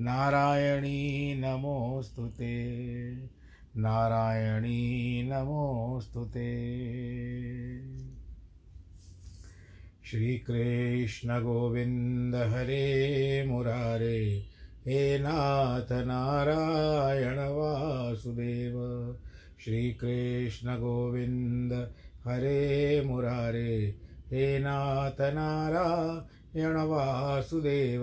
नारायणी नमोऽस्तु ते। नारायणी नमोऽस्तु ते। श्रीकृष्णगोविन्द हरे मुरारे, हे नाथ नारायण वासुदेव। श्रीकृष्णगोविन्द हरे मुरारे, हे नाथ नारायण वासुदेव।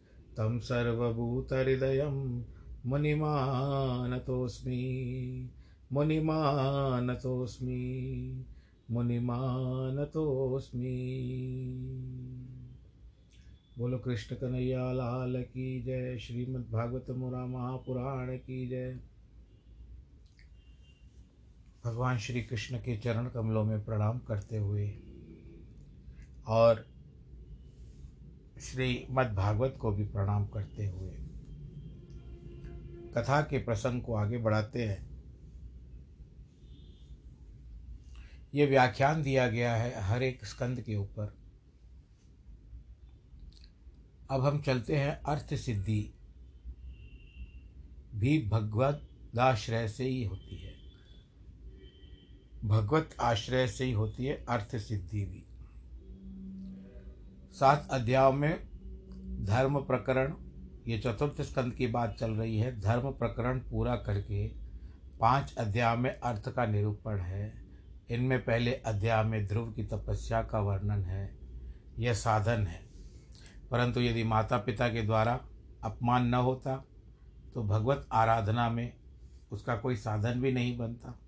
तं सर्वभूतहृदयं मुनिमानतोऽस्मि मुनिमानतोऽस्मि मुनिमानतोऽस्मि। बोलो कृष्ण कन्हैया, लाल की जय श्रीमद्भागवत मुरा महापुराण की जय। भगवान श्री कृष्ण के चरण कमलों में प्रणाम करते हुए और श्रीमद्भागवत को भी प्रणाम करते हुए कथा के प्रसंग को आगे बढ़ाते हैं। ये व्याख्यान दिया गया है हर एक स्कंद के ऊपर। अब हम चलते हैं अर्थ सिद्धि। भी भगवत आश्रय से ही होती है। भगवत आश्रय से ही होती है अर्थ सिद्धि भी। सात अध्याय में धर्म प्रकरण, ये चतुर्थ स्कंद की बात चल रही है, धर्म प्रकरण पूरा करके पाँच अध्याय में अर्थ का निरूपण है। इनमें पहले अध्याय में ध्रुव की तपस्या का वर्णन है, यह साधन है। परंतु यदि माता पिता के द्वारा अपमान न होता तो भगवत आराधना में उसका कोई साधन भी नहीं बनता।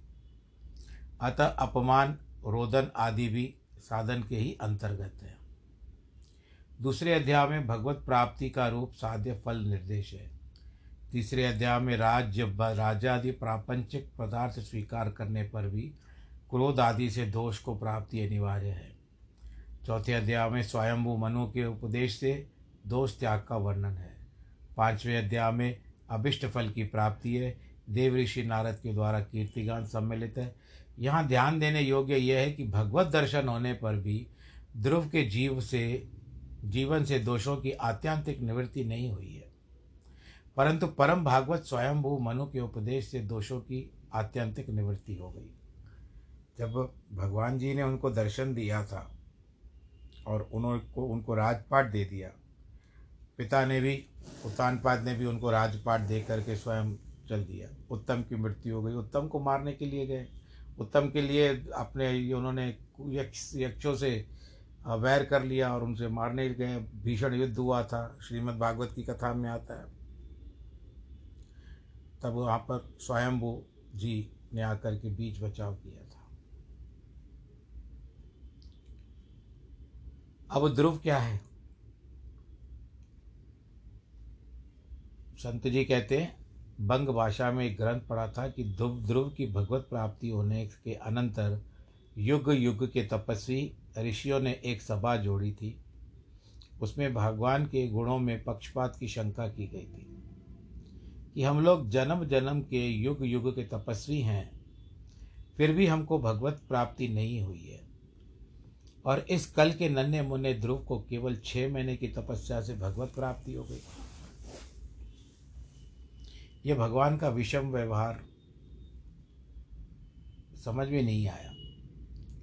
अतः अपमान, रोदन आदि भी साधन के ही अंतर्गत है। दूसरे अध्याय में भगवत प्राप्ति का रूप साध्य फल निर्देश है। तीसरे अध्याय में राज्य राजादि प्रापंचिक पदार्थ स्वीकार करने पर भी क्रोध आदि से दोष को प्राप्ति अनिवार्य है। चौथे अध्याय में स्वयंभू मनु के उपदेश से दोष त्याग का वर्णन है। पाँचवें अध्याय में अभिष्ट फल की प्राप्ति है। देव ऋषि नारद के द्वारा कीर्तिगान सम्मिलित है। यहाँ ध्यान देने योग्य यह है कि भगवत दर्शन होने पर भी ध्रुव के जीव से जीवन से दोषों की आत्यांतिक निवृत्ति नहीं हुई है। परंतु परम भागवत स्वयंभू मनु के उपदेश से दोषों की आत्यंतिक निवृत्ति हो गई। जब भगवान जी ने उनको दर्शन दिया था और उनको उनको राजपाट दे दिया, पिता ने भी उत्तानपाद ने भी उनको राजपाट दे करके स्वयं चल दिया। उत्तम की मृत्यु हो गई। उत्तम को मारने के लिए गए। उत्तम के लिए अपने, उन्होंने यक्ष, यक्षों से वैर कर लिया और उनसे मारने गए। भीषण युद्ध हुआ था। श्रीमद् भागवत की कथा में आता है। तब वहाँ पर स्वयंभू जी ने आकर के बीच बचाव किया था। अब ध्रुव क्या है? संत जी कहते हैं, बंग भाषा में एक ग्रंथ पढ़ा था कि ध्रुव ध्रुव की भगवत प्राप्ति होने के अनंतर युग युग के तपस्वी ऋषियों ने एक सभा जोड़ी थी। उसमें भगवान के गुणों में पक्षपात की शंका की गई थी कि हम लोग जन्म जन्म के युग युग के तपस्वी हैं, फिर भी हमको भगवत प्राप्ति नहीं हुई है। और इस कल के नन्हे मुन्ने ध्रुव को केवल छः महीने की तपस्या से भगवत प्राप्ति हो गई। ये भगवान का विषम व्यवहार समझ में नहीं आया।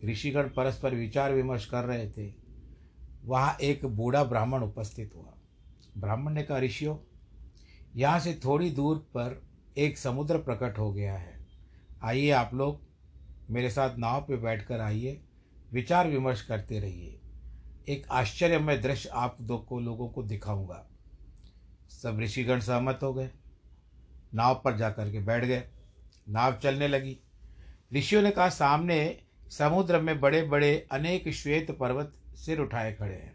ऋषिगण परस्पर विचार विमर्श कर रहे थे। वहाँ एक बूढ़ा ब्राह्मण उपस्थित हुआ। ब्राह्मण ने कहा, ऋषियों, यहाँ से थोड़ी दूर पर एक समुद्र प्रकट हो गया है। आइए आप लोग मेरे साथ नाव पे बैठकर आइए, विचार विमर्श करते रहिए। एक आश्चर्यमय दृश्य आप दो को, लोगों को दिखाऊँगा। सब ऋषिगण सहमत हो गए। नाव पर जाकर के बैठ गए। नाव चलने लगी। ऋषियों ने कहा, सामने समुद्र में बड़े बड़े अनेक श्वेत पर्वत सिर उठाए खड़े हैं।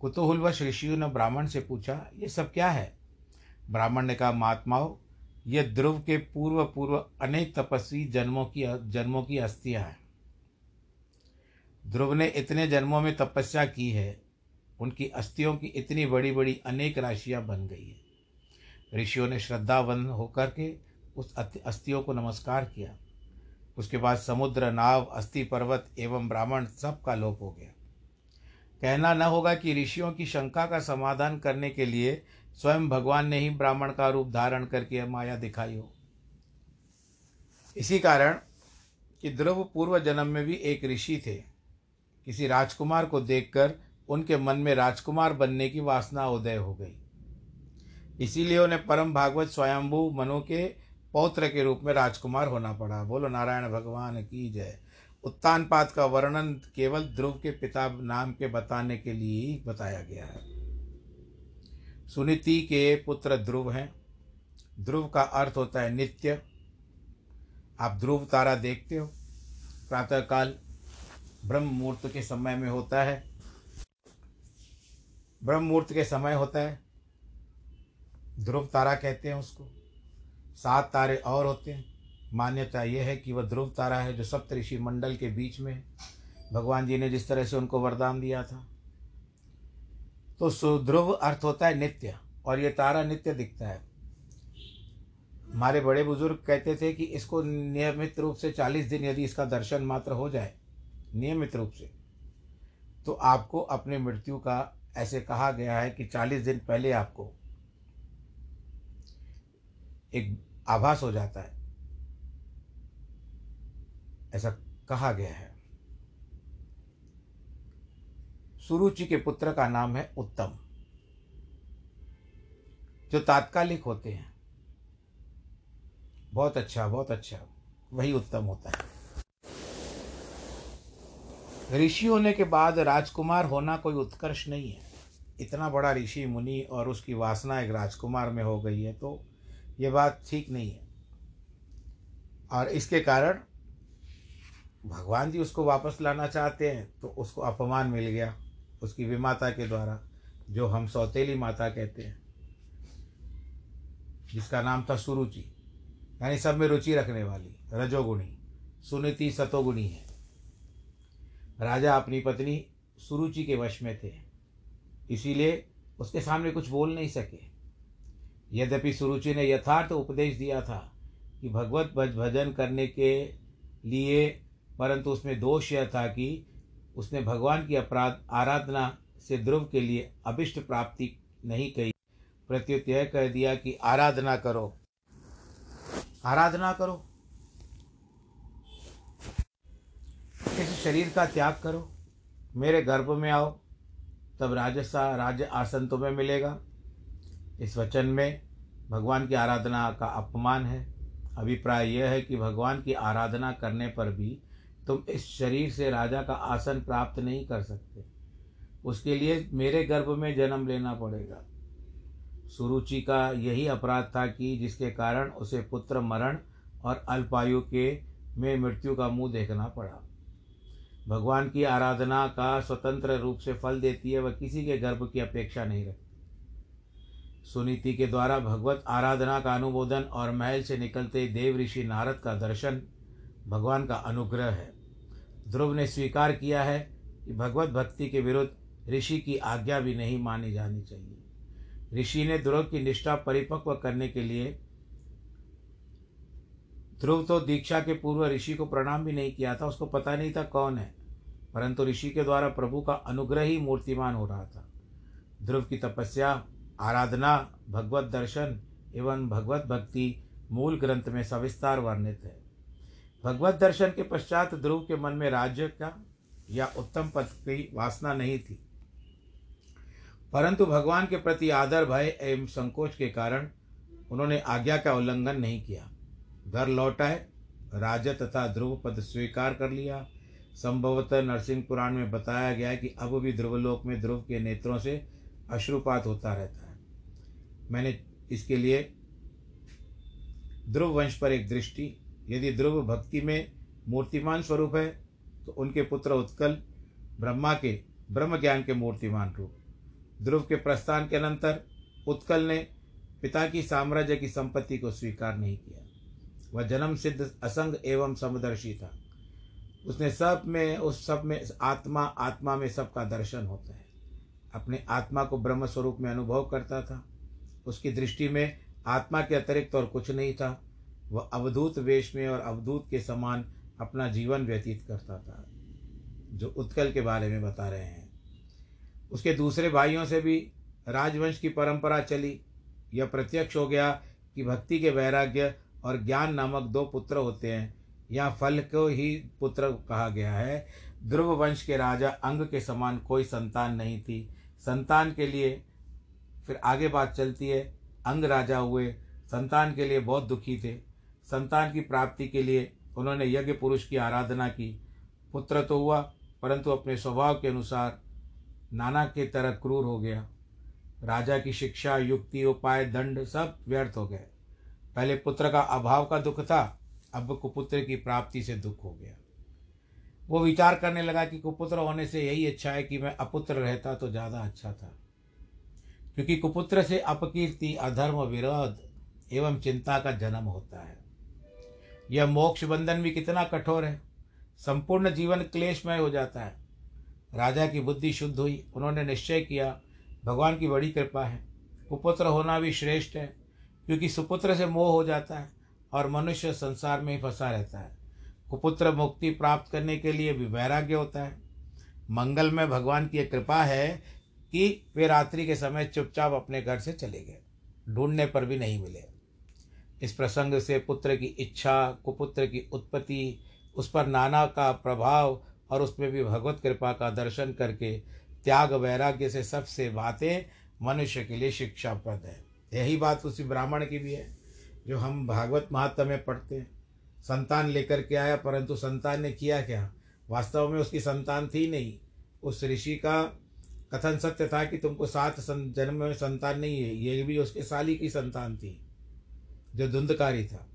कुतूहलवश ऋषियों ने ब्राह्मण से पूछा, ये सब क्या है? ब्राह्मण ने कहा, महात्माओं, ये ध्रुव के पूर्व पूर्व अनेक तपस्वी जन्मों की जन्मों की अस्थियाँ हैं। ध्रुव ने इतने जन्मों में तपस्या की है, उनकी अस्थियों की इतनी बड़ी बड़ी अनेक राशियाँ बन गई है। ऋषियों ने श्रद्धावन होकर के उस अस्थियों को नमस्कार किया। उसके बाद समुद्र, नाव, अस्थि पर्वत एवं ब्राह्मण सब का लोप हो गया। कहना न होगा कि ऋषियों की शंका का समाधान करने के लिए स्वयं भगवान ने ही ब्राह्मण का रूप धारण करके माया दिखाई हो। इसी कारण कि ध्रुव पूर्व जन्म में भी एक ऋषि थे। किसी राजकुमार को देखकर उनके मन में राजकुमार बनने की वासना उदय हो गई। इसीलिए उन्हें परम भागवत स्वयंभू मनो के पौत्र के रूप में राजकुमार होना पड़ा। बोलो, नारायण भगवान की जय। उत्तानपाद का वर्णन केवल ध्रुव के पिता नाम के बताने के लिए ही बताया गया है। सुनीति के पुत्र ध्रुव हैं। ध्रुव का अर्थ होता है नित्य। आप ध्रुव तारा देखते हो। प्रातःकाल ब्रह्म मुहूर्त के समय में होता है। ब्रह्म मुहूर्त के समय होता है। ध्रुव तारा कहते हैं उसको। सात तारे और होते हैं। मान्यता यह है कि वह ध्रुव तारा है जो सप्त ऋषि मंडल के बीच में भगवान जी ने जिस तरह से उनको वरदान दिया था। तो सुध्रुव अर्थ होता है नित्य, और ये तारा नित्य दिखता है। हमारे बड़े बुज़ुर्ग कहते थे कि इसको नियमित रूप से चालीस दिन यदि इसका दर्शन मात्र हो जाए, नियमित रूप से तो आपको अपनी मृत्यु का ऐसे कहा गया है कि चालीस दिन पहले आपको एक आभास हो जाता है। ऐसा कहा गया है। सुरुचि के पुत्र का नाम है उत्तम। जो तात्कालिक होते हैं। बहुत अच्छा बहुत अच्छा। वही उत्तम होता है। ऋषि होने के बाद राजकुमार होना कोई उत्कर्ष नहीं है। इतना बड़ा ऋषि मुनि और उसकी वासना एक राजकुमार में हो गई है तो ये बात ठीक नहीं है। और इसके कारण भगवान जी उसको वापस लाना चाहते हैं तो उसको अपमान मिल गया उसकी विमाता के द्वारा, जो हम सौतेली माता कहते हैं, जिसका नाम था सुरुचि। यानी सब में रुचि रखने वाली, रजोगुणी, सुनीति सतोगुणी है। राजा अपनी पत्नी सुरुचि के वश में थे, इसीलिए उसके सामने कुछ बोल नहीं सके। यद्यपि सुरुचि ने यथार्थ उपदेश दिया था कि भगवत भज भजन करने के लिए, परंतु उसमें दोष यह था कि उसने भगवान की अपराध, आराधना से ध्रुव के लिए अभिष्ट प्राप्ति नहीं कही। प्रत्युत यह कह दिया कि आराधना करो। आराधना करो। इस शरीर का त्याग करो। मेरे गर्भ में आओ, तब राजसा राज्य आसन तुम्हें मिलेगा। इस वचन में भगवान की आराधना का अपमान है। अभिप्राय यह है कि भगवान की आराधना करने पर भी तुम इस शरीर से राजा का आसन प्राप्त नहीं कर सकते। उसके लिए मेरे गर्भ में जन्म लेना पड़ेगा। सुरुचि का यही अपराध था कि जिसके कारण उसे पुत्र मरण और अल्पायु के में मृत्यु का मुँह देखना पड़ा। भगवान की आराधना का स्वतंत्र रूप से फल देती है, वह किसी के गर्भ की अपेक्षा नहीं रखती। सुनीति के द्वारा भगवत आराधना का अनुमोदन और महल से निकलते देव ऋषि नारद का दर्शन भगवान का अनुग्रह है। ध्रुव ने स्वीकार किया है कि भगवत भक्ति के विरुद्ध ऋषि की आज्ञा भी नहीं मानी जानी चाहिए। ऋषि ने ध्रुव की निष्ठा परिपक्व करने के लिए ध्रुव तो दीक्षा के पूर्व ऋषि को प्रणाम भी नहीं किया था, उसको पता नहीं था कौन है, परंतु ऋषि के द्वारा प्रभु का अनुग्रह ही मूर्तिमान हो रहा था। ध्रुव की तपस्या आराधना, भगवत दर्शन एवं भगवत भक्ति मूल ग्रंथ में सविस्तार वर्णित है। भगवत दर्शन के पश्चात ध्रुव के मन में राज्य का या उत्तम पद की वासना नहीं थी। परंतु भगवान के प्रति आदर, भय एवं संकोच के कारण उन्होंने आज्ञा का उल्लंघन नहीं किया। घर लौटाए राजा तथा ध्रुव पद स्वीकार कर लिया। संभवतः नरसिंह पुराण में बताया गया है कि अब भी ध्रुवलोक में ध्रुव के नेत्रों से अश्रुपात होता रहता है। मैंने इसके लिए ध्रुव वंश पर एक दृष्टि, यदि ध्रुव भक्ति में मूर्तिमान स्वरूप है तो उनके पुत्र उत्कल ब्रह्मा के ब्रह्म ज्ञान के मूर्तिमान रूप। ध्रुव के प्रस्थान के अनंतर उत्कल ने पिता की साम्राज्य की संपत्ति को स्वीकार नहीं किया। वह जन्म सिद्ध असंग एवं समदर्शी था। उसने सब में, उस सब में, आत्मा आत्मा में सबका दर्शन होता है। अपने आत्मा को ब्रह्म स्वरूप में अनुभव करता था। उसकी दृष्टि में आत्मा के अतिरिक्त और कुछ नहीं था। वह अवधूत वेश में और अवधूत के समान अपना जीवन व्यतीत करता था, जो उत्कल के बारे में बता रहे हैं। उसके दूसरे भाइयों से भी राजवंश की परंपरा चली। यह प्रत्यक्ष हो गया कि भक्ति के वैराग्य और ज्ञान नामक दो पुत्र होते हैं। यहाँ फल को ही पुत्र कहा गया है। ध्रुव वंश के राजा अंग के समान कोई संतान नहीं थी। संतान के लिए फिर आगे बात चलती है। अंग राजा हुए, संतान के लिए बहुत दुखी थे। संतान की प्राप्ति के लिए उन्होंने यज्ञ पुरुष की आराधना की। पुत्र तो हुआ, परंतु अपने स्वभाव के अनुसार नाना के तरह क्रूर हो गया। राजा की शिक्षा, युक्ति, उपाय, दंड सब व्यर्थ हो गए। पहले पुत्र का अभाव का दुख था, अब कुपुत्र की प्राप्ति से दुख हो गया। वो विचार करने लगा कि कुपुत्र होने से यही अच्छा है कि मैं अपुत्र रहता तो ज़्यादा अच्छा था। क्योंकि कुपुत्र से अपकीर्ति, अधर्म, विरोध एवं चिंता का जन्म होता है। यह मोक्ष बंधन भी कितना कठोर है। संपूर्ण जीवन क्लेशमय हो जाता है। राजा की बुद्धि शुद्ध हुई, उन्होंने निश्चय किया, भगवान की बड़ी कृपा है। कुपुत्र होना भी श्रेष्ठ है, क्योंकि सुपुत्र से मोह हो जाता है और मनुष्य संसार में ही फंसा रहता है। कुपुत्र मुक्ति प्राप्त करने के लिए भी वैराग्य होता है। मंगल में भगवान की कृपा है कि वे रात्रि के समय चुपचाप अपने घर से चले गए। ढूँढने पर भी नहीं मिले। इस प्रसंग से पुत्र की इच्छा, कुपुत्र की उत्पत्ति, उस पर नाना का प्रभाव और उसमें भी भगवत कृपा का दर्शन करके त्याग वैराग्य से सबसे बातें मनुष्य के लिए शिक्षाप्रद है। यही बात उसी ब्राह्मण की भी है, जो हम भागवत महात्मा में पढ़ते हैं। संतान लेकर के आया, परंतु संतान ने किया क्या? वास्तव में उसकी संतान थी नहीं। उस ऋषि का कथन सत्य था कि तुमको सात जन्म में संतान नहीं है। ये भी उसके साली की संतान थी, जो धुंधकारी था।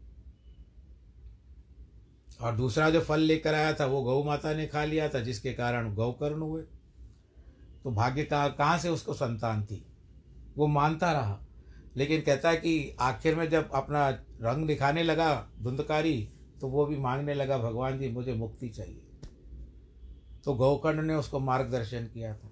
और दूसरा जो फल लेकर आया था, वो गौ माता ने खा लिया था, जिसके कारण गौकर्ण हुए। तो भाग्य का कहाँ से उसको संतान थी? वो मानता रहा, लेकिन कहता है कि आखिर में जब अपना रंग दिखाने लगा धुंधकारी तो वो भी मांगने लगा, भगवान जी, मुझे मुक्ति चाहिए। तो गौकर्ण ने उसको मार्गदर्शन किया था।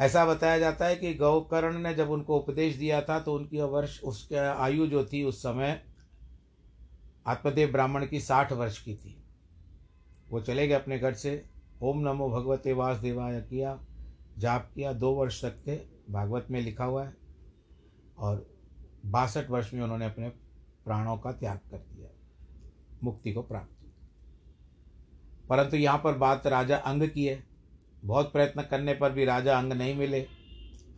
ऐसा बताया जाता है कि गौकर्ण ने जब उनको उपदेश दिया था तो उनकी वर्ष, उसके आयु जो थी उस समय आत्मदेव ब्राह्मण की साठ वर्ष की थी। वो चले गए अपने घर से, ओम नमो भगवते वासुदेवाय किया, जाप किया, दो वर्ष तक थे भागवत में लिखा हुआ है, और बासठ वर्ष में उन्होंने अपने प्राणों का त्याग कर दिया, मुक्ति को प्राप्त की परंतु यहाँ पर बात राजा अंग की है। बहुत प्रयत्न करने पर भी राजा अंग नहीं मिले।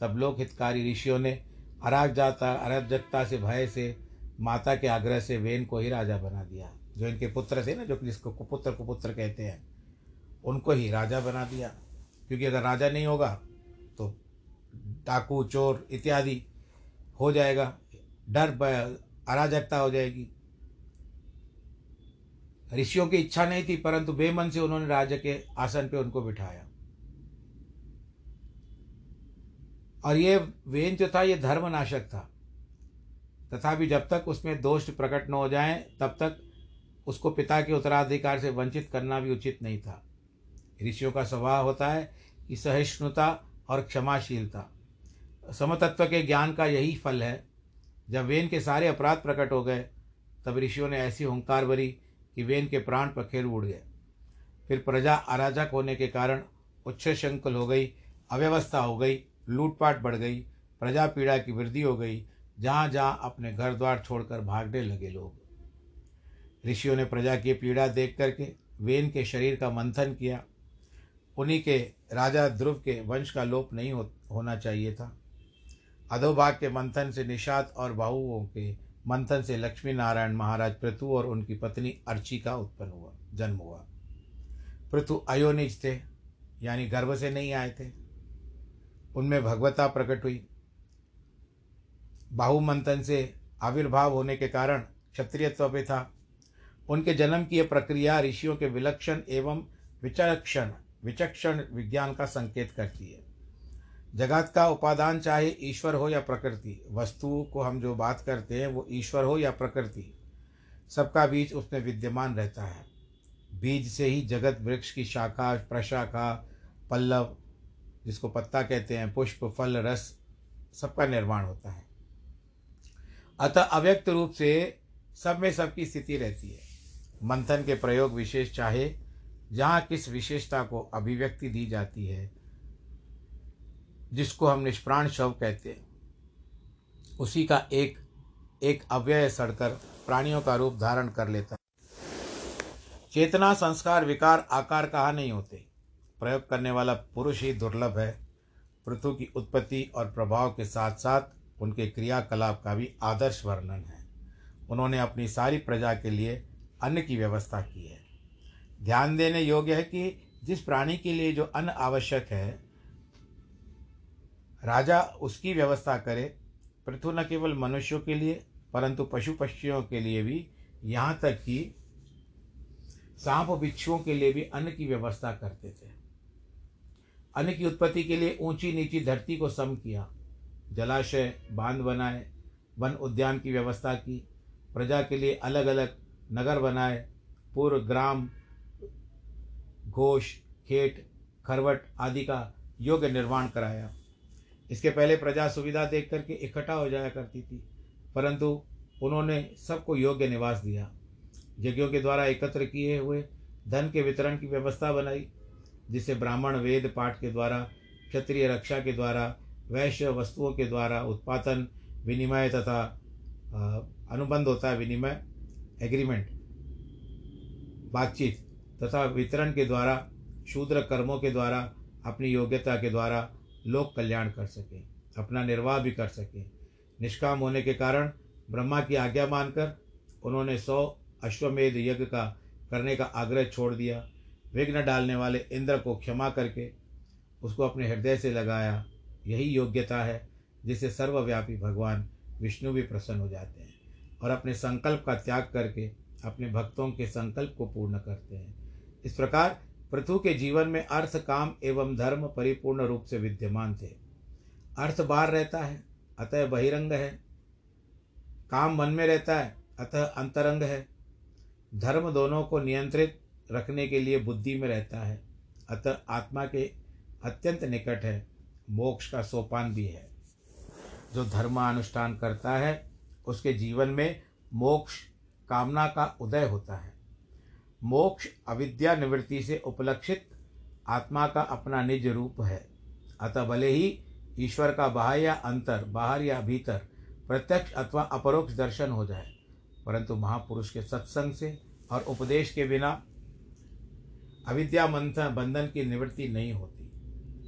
तब लोक हितकारी ऋषियों ने अराजकता अराजकता से भय से माता के आग्रह से वेन को ही राजा बना दिया। जो इनके पुत्र थे ना, जो जिसको कुपुत्र कुपुत्र कहते हैं, उनको ही राजा बना दिया। क्योंकि अगर राजा नहीं होगा तो डाकू, चोर इत्यादि हो जाएगा। डर, अराजकता हो जाएगी। ऋषियों की इच्छा नहीं थी, परंतु बेमन से उन्होंने राजा के आसन पे उनको बिठाया। और ये वेन जो था, ये धर्मनाशक था। तथापि जब तक उसमें दोष प्रकट न हो जाए, तब तक उसको पिता के उत्तराधिकार से वंचित करना भी उचित नहीं था। ऋषियों का स्वभाव होता है कि सहिष्णुता और क्षमाशीलता। समतत्व के ज्ञान का यही फल है। जब वेन के सारे अपराध प्रकट हो गए, तब ऋषियों ने ऐसी हुंकार भरी कि वेन के प्राण पखेर उड़ गए। फिर प्रजा अराजक होने के कारण उच्छृंखल हो गई, अव्यवस्था हो गई लूटपाट बढ़ गई प्रजा पीड़ा की वृद्धि हो गई जहाँ जहाँ अपने घर द्वार छोड़कर भागने लगे लोग। ऋषियों ने प्रजा की पीड़ा देख करके वेन के शरीर का मंथन किया। उन्हीं के राजा ध्रुव के वंश का लोप नहीं हो, होना चाहिए था। अधोभाग के मंथन से निषाद और बाहुओं के मंथन से लक्ष्मी नारायण महाराज पृथु और उनकी पत्नी अर्ची का उत्पन्न हुआ जन्म हुआ। पृथु अयोनिज थे यानी गर्भ से नहीं आए थे। उनमें भगवता प्रकट हुई। बाहुमंथन से आविर्भाव होने के कारण क्षत्रियत्व पे था। उनके जन्म की यह प्रक्रिया ऋषियों के विलक्षण एवं विचक्षण विचक्षण विज्ञान का संकेत करती है। जगत का उपादान चाहे ईश्वर हो या प्रकृति, वस्तु को हम जो बात करते हैं वो ईश्वर हो या प्रकृति, सबका बीज उसमें विद्यमान रहता है। बीज से ही जगत वृक्ष की शाखा, प्रशाखा, पल्लव जिसको पत्ता कहते हैं, पुष्प, फल, रस, सबका निर्माण होता है। अतः अव्यक्त रूप से सब में सबकी स्थिति रहती है। मंथन के प्रयोग विशेष चाहे, जहाँ किस विशेषता को अभिव्यक्ति दी जाती है, जिसको हम निष्प्राण शव कहते हैं, उसी का एक एक अव्यय सड़कर प्राणियों का रूप धारण कर लेता है। चेतना, संस्कार, विकार, आकार कहाँ नहीं होते। प्रयोग करने वाला पुरुष ही दुर्लभ है। पृथु की उत्पत्ति और प्रभाव के साथ साथ उनके क्रियाकलाप का भी आदर्श वर्णन है। उन्होंने अपनी सारी प्रजा के लिए अन्न की व्यवस्था की है। ध्यान देने योग्य है कि जिस प्राणी के लिए जो अन्न आवश्यक है, राजा उसकी व्यवस्था करे। पृथु न केवल मनुष्यों के लिए, परंतु पशु पक्षियों के लिए भी। यहाँ तक कि सांप बिच्छुओं के लिए भी अन्न की व्यवस्था करते थे। अन्न की उत्पत्ति के लिए ऊँची नीची धरती को सम किया, जलाशय, बाँध बनाए, वन उद्यान की व्यवस्था की, प्रजा के लिए अलग अलग नगर बनाए, पूर्व ग्राम, घोष खेट खरवट आदि का योग्य निर्माण कराया। इसके पहले प्रजा सुविधा देख करके इकट्ठा हो जाया करती थी, परंतु उन्होंने सबको योग्य निवास दिया। यज्ञों के द्वारा एकत्र किए हुए धन के वितरण की व्यवस्था बनाई जिससे ब्राह्मण वेद पाठ के द्वारा, क्षत्रिय रक्षा के द्वारा, वैश्य वस्तुओं के द्वारा उत्पादन, विनिमय तथा अनुबंध होता है विनिमय एग्रीमेंट बातचीत तथा वितरण के द्वारा, शूद्र कर्मों के द्वारा, अपनी योग्यता के द्वारा लोक कल्याण कर सके, अपना निर्वाह भी कर सके। निष्काम होने के कारण ब्रह्मा की आज्ञा मानकर उन्होंने सौ अश्वमेध यज्ञ का, करने का आग्रह छोड़ दिया। विघ्न डालने वाले इंद्र को क्षमा करके उसको अपने हृदय से लगाया। यही योग्यता है जिससे सर्वव्यापी भगवान विष्णु भी प्रसन्न हो जाते हैं और अपने संकल्प का त्याग करके अपने भक्तों के संकल्प को पूर्ण करते हैं। इस प्रकार पृथु के जीवन में अर्थ, काम एवं धर्म परिपूर्ण रूप से विद्यमान थे। अर्थ बाहर रहता है, अतः बहिरंग है। काम मन में रहता है, अतः अंतरंग है। धर्म दोनों को नियंत्रित रखने के लिए बुद्धि में रहता है। अतः आत्मा के अत्यंत निकट है। मोक्ष का सोपान भी है। जो धर्मानुष्ठान करता है, उसके जीवन में मोक्ष कामना का उदय होता है। मोक्ष अविद्या निवृत्ति से उपलक्षित आत्मा का अपना निज रूप है। अतः भले ही ईश्वर का बाह्य या अंतर, बाहर या भीतर, प्रत्यक्ष अथवा अपरोक्ष दर्शन हो जाए, परंतु महापुरुष के सत्संग से और उपदेश के बिना अविद्या मंथन बंधन की निवृत्ति नहीं होती।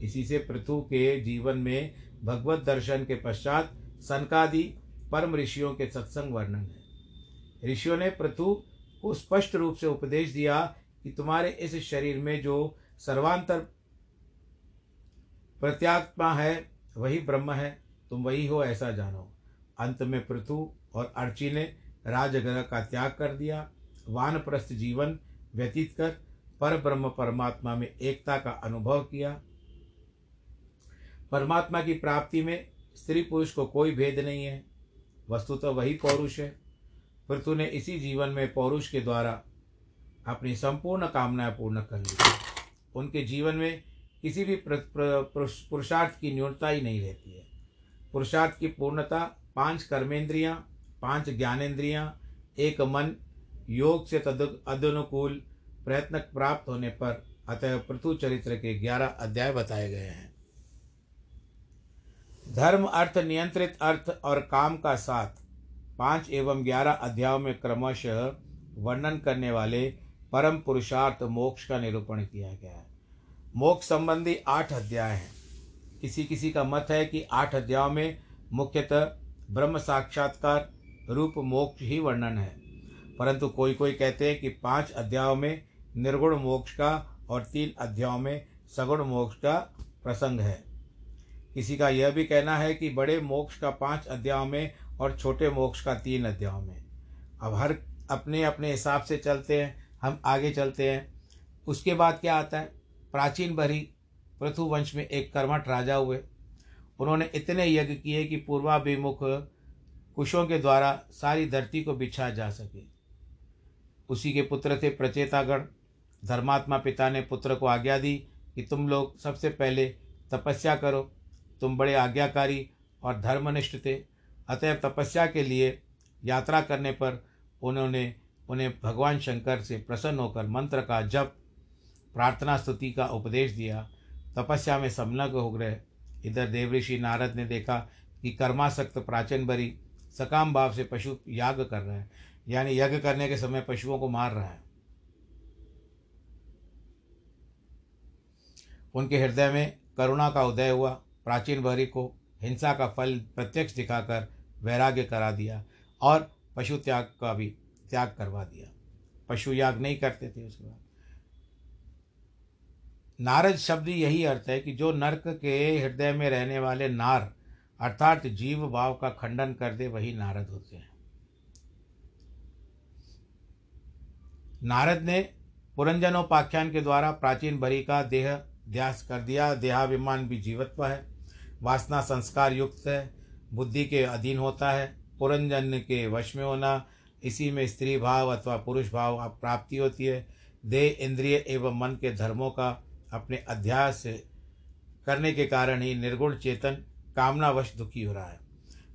इसी से पृथु के जीवन में भगवत दर्शन के पश्चात सनकादि परम ऋषियों के सत्संग वर्णन है। ऋषियों ने पृथु को स्पष्ट रूप से उपदेश दिया कि तुम्हारे इस शरीर में जो सर्वांतर प्रत्यात्मा है, वही ब्रह्म है, तुम वही हो, ऐसा जानो। अंत में पृथु और अर्ची ने राजग्रह का त्याग कर दिया। वानप्रस्थ जीवन व्यतीत कर पर ब्रह्म परमात्मा में एकता का अनुभव किया। परमात्मा की प्राप्ति में स्त्री पुरुष को कोई भेद नहीं है। वस्तु तो वही पौरुष है। पृथु ने इसी जीवन में पौरुष के द्वारा अपनी संपूर्ण कामनाएँ पूर्ण कर ली। उनके जीवन में किसी भी पुरुषार्थ की न्यूनता ही नहीं रहती है। पुरुषार्थ की पूर्णता पाँच कर्मेंद्रियाँ, पाँच ज्ञानेन्द्रियाँ एक मन, योग से तद, अदनुकूल प्रयत्न प्राप्त होने पर अतः पृथु चरित्र के ग्यारह अध्याय बताए गए हैं। धर्म, अर्थ, नियंत्रित अर्थ और काम का साथ पाँच एवं ग्यारह अध्यायों में क्रमशः वर्णन करने वाले परम पुरुषार्थ मोक्ष का निरूपण किया गया है। मोक्ष संबंधी आठ अध्याय हैं। किसी किसी का मत है कि आठ अध्यायों में मुख्यतः ब्रह्म साक्षात्कार रूप मोक्ष ही वर्णन है। परंतु कोई कोई कहते हैं कि पाँच अध्यायों में निर्गुण मोक्ष का और तीन अध्यायों में सगुण मोक्ष का प्रसंग है। किसी का यह भी कहना है कि बड़े मोक्ष का पाँच अध्यायों में और छोटे मोक्ष का तीन अध्यायों में। अब हर अपने अपने हिसाब से चलते हैं, हम आगे चलते हैं। उसके बाद क्या आता है? प्राचीन भरी पृथु वंश में एक कर्मठ राजा हुए। उन्होंने इतने यज्ञ किए कि पूर्वाभिमुख कुशों के द्वारा सारी धरती को बिछा जा सके। उसी के पुत्र थे प्रचेतागण। धर्मात्मा पिता ने पुत्र को आज्ञा दी कि तुम लोग सबसे पहले तपस्या करो। तुम बड़े आज्ञाकारी और धर्मनिष्ठ थे। अतएव तपस्या के लिए यात्रा करने पर उन्होंने उन्हें भगवान शंकर से प्रसन्न होकर मंत्र का जप, प्रार्थना स्तुति का उपदेश दिया। तपस्या में संलग्न हो गए इधर देवऋषि नारद ने देखा कि कर्मासक्त प्राचीन बरी सकाम भाव से पशु याग कर रहे हैं। यानी यज्ञ करने के समय पशुओं को मार रहा है। उनके हृदय में करुणा का उदय हुआ, प्राचीन भरी को हिंसा का फल प्रत्यक्ष दिखाकर वैराग्य करा दिया और पशु त्याग का भी त्याग करवा दिया। पशु याग नहीं करते थे उसके बाद। नारद शब्द यही अर्थ है कि जो नरक के हृदय में रहने वाले नार, अर्थात जीव भाव का खंडन कर दे, वही नारद होते हैं। नारद ने पुरंजनोपाख्यान के द्वारा प्राचीन भरी का देह ध्यास कर दिया। देहाभिमान भी जीवत्व है। वासना संस्कार युक्त है। बुद्धि के अधीन होता है। पुरंजन के वश में होना। इसी में स्त्री भाव अथवा पुरुष भाव प्राप्ति होती है। देह, इंद्रिय एवं मन के धर्मों का अपने अध्यास करने के कारण ही निर्गुण चेतन कामनावश दुखी हो रहा है।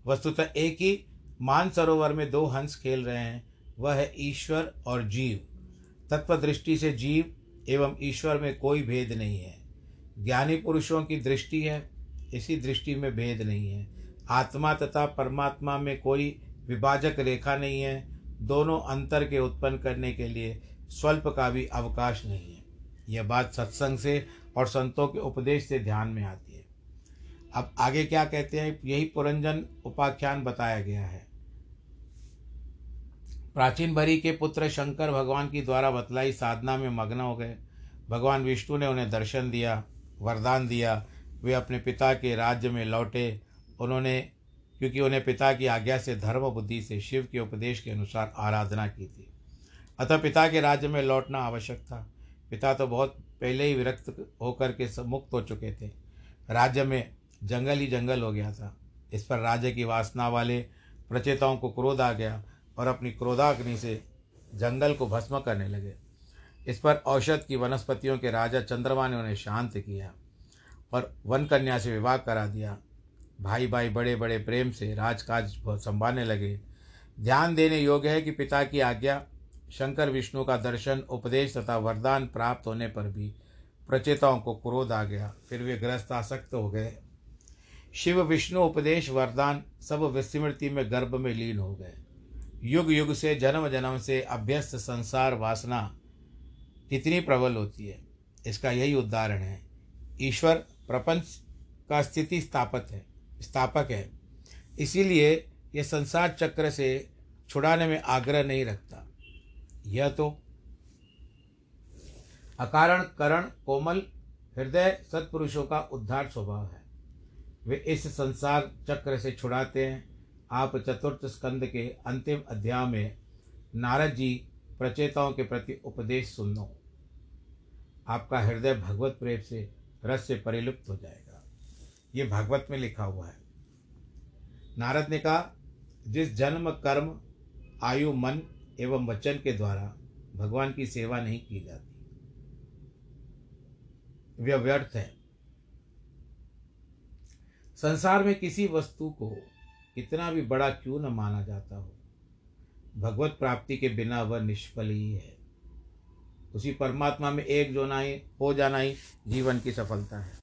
वस्तुतः एक ही मान सरोवर में दो हंस खेल रहे हैं। वह है ईश्वर और जीव। तत्व दृष्टि से जीव एवं ईश्वर में कोई भेद नहीं है। ज्ञानी पुरुषों की दृष्टि है, इसी दृष्टि में भेद नहीं है। आत्मा तथा परमात्मा में कोई विभाजक रेखा नहीं है, दोनों अंतर के उत्पन्न करने के लिए स्वल्प का भी अवकाश नहीं है। यह बात सत्संग से और संतों के उपदेश से ध्यान में आती है। अब आगे क्या कहते हैं? यही पुरंजन उपाख्यान बताया गया है। प्राचीन भरी के पुत्र शंकर भगवान की द्वारा बतलाई साधना में मग्न हो गए। भगवान विष्णु ने उन्हें दर्शन दिया। वरदान दिया। वे अपने पिता के राज्य में लौटे। उन्होंने, क्योंकि उन्हें पिता की आज्ञा से, धर्म बुद्धि से, शिव के उपदेश के अनुसार आराधना की थी। अतः पिता के राज्य में लौटना आवश्यक था। पिता तो बहुत पहले ही विरक्त होकर के मुक्त हो चुके थे। राज्य में जंगल ही जंगल हो गया था। इस पर राज्य की वासना वाले प्रचेताओं को क्रोध आ गया और अपनी क्रोधाग्नि से जंगल को भस्म करने लगे। इस पर औषध की वनस्पतियों के राजा चंद्रमा ने उन्हें शांत किया और वन कन्या से विवाह करा दिया। भाई भाई बड़े बड़े प्रेम से राजकाज संभालने लगे। ध्यान देने योग्य है कि पिता की आज्ञा, शंकर विष्णु का दर्शन, उपदेश तथा वरदान प्राप्त होने पर भी प्रचेताओं को क्रोध आ गया। फिर वे ग्रस्त आसक्त हो गए। शिव, विष्णु, उपदेश, वरदान सब विस्मृति में गर्भ में लीन हो गए। युग युग से जन्म जन्म से अभ्यस्त संसार वासना कितनी प्रबल होती है। इसका यही उदाहरण है। ईश्वर प्रपंच का स्थिति स्थापक है स्थापक है। इसीलिए यह संसार चक्र से छुड़ाने में आग्रह नहीं रखता। यह तो अकारण, करण, कोमल, हृदय, सत्पुरुषों का उद्धार स्वभाव है। वे इस संसार चक्र से छुड़ाते हैं। आप चतुर्थ स्कंद के अंतिम अध्याय में नारद जी प्रचेताओं के प्रति उपदेश सुनो। आपका हृदय भगवत प्रेम से, रस से परिलुप्त हो जाएगा। ये भागवत में लिखा हुआ है। नारद ने कहा, जिस जन्म, कर्म, आयु, मन एवं वचन के द्वारा भगवान की सेवा नहीं की जाती वह व्यर्थ है। संसार में किसी वस्तु को कितना भी बड़ा क्यों न माना जाता हो? भगवत प्राप्ति के बिना वह निष्फल ही है। उसी परमात्मा में एक जो ना हो जाना ही जीवन की सफलता है।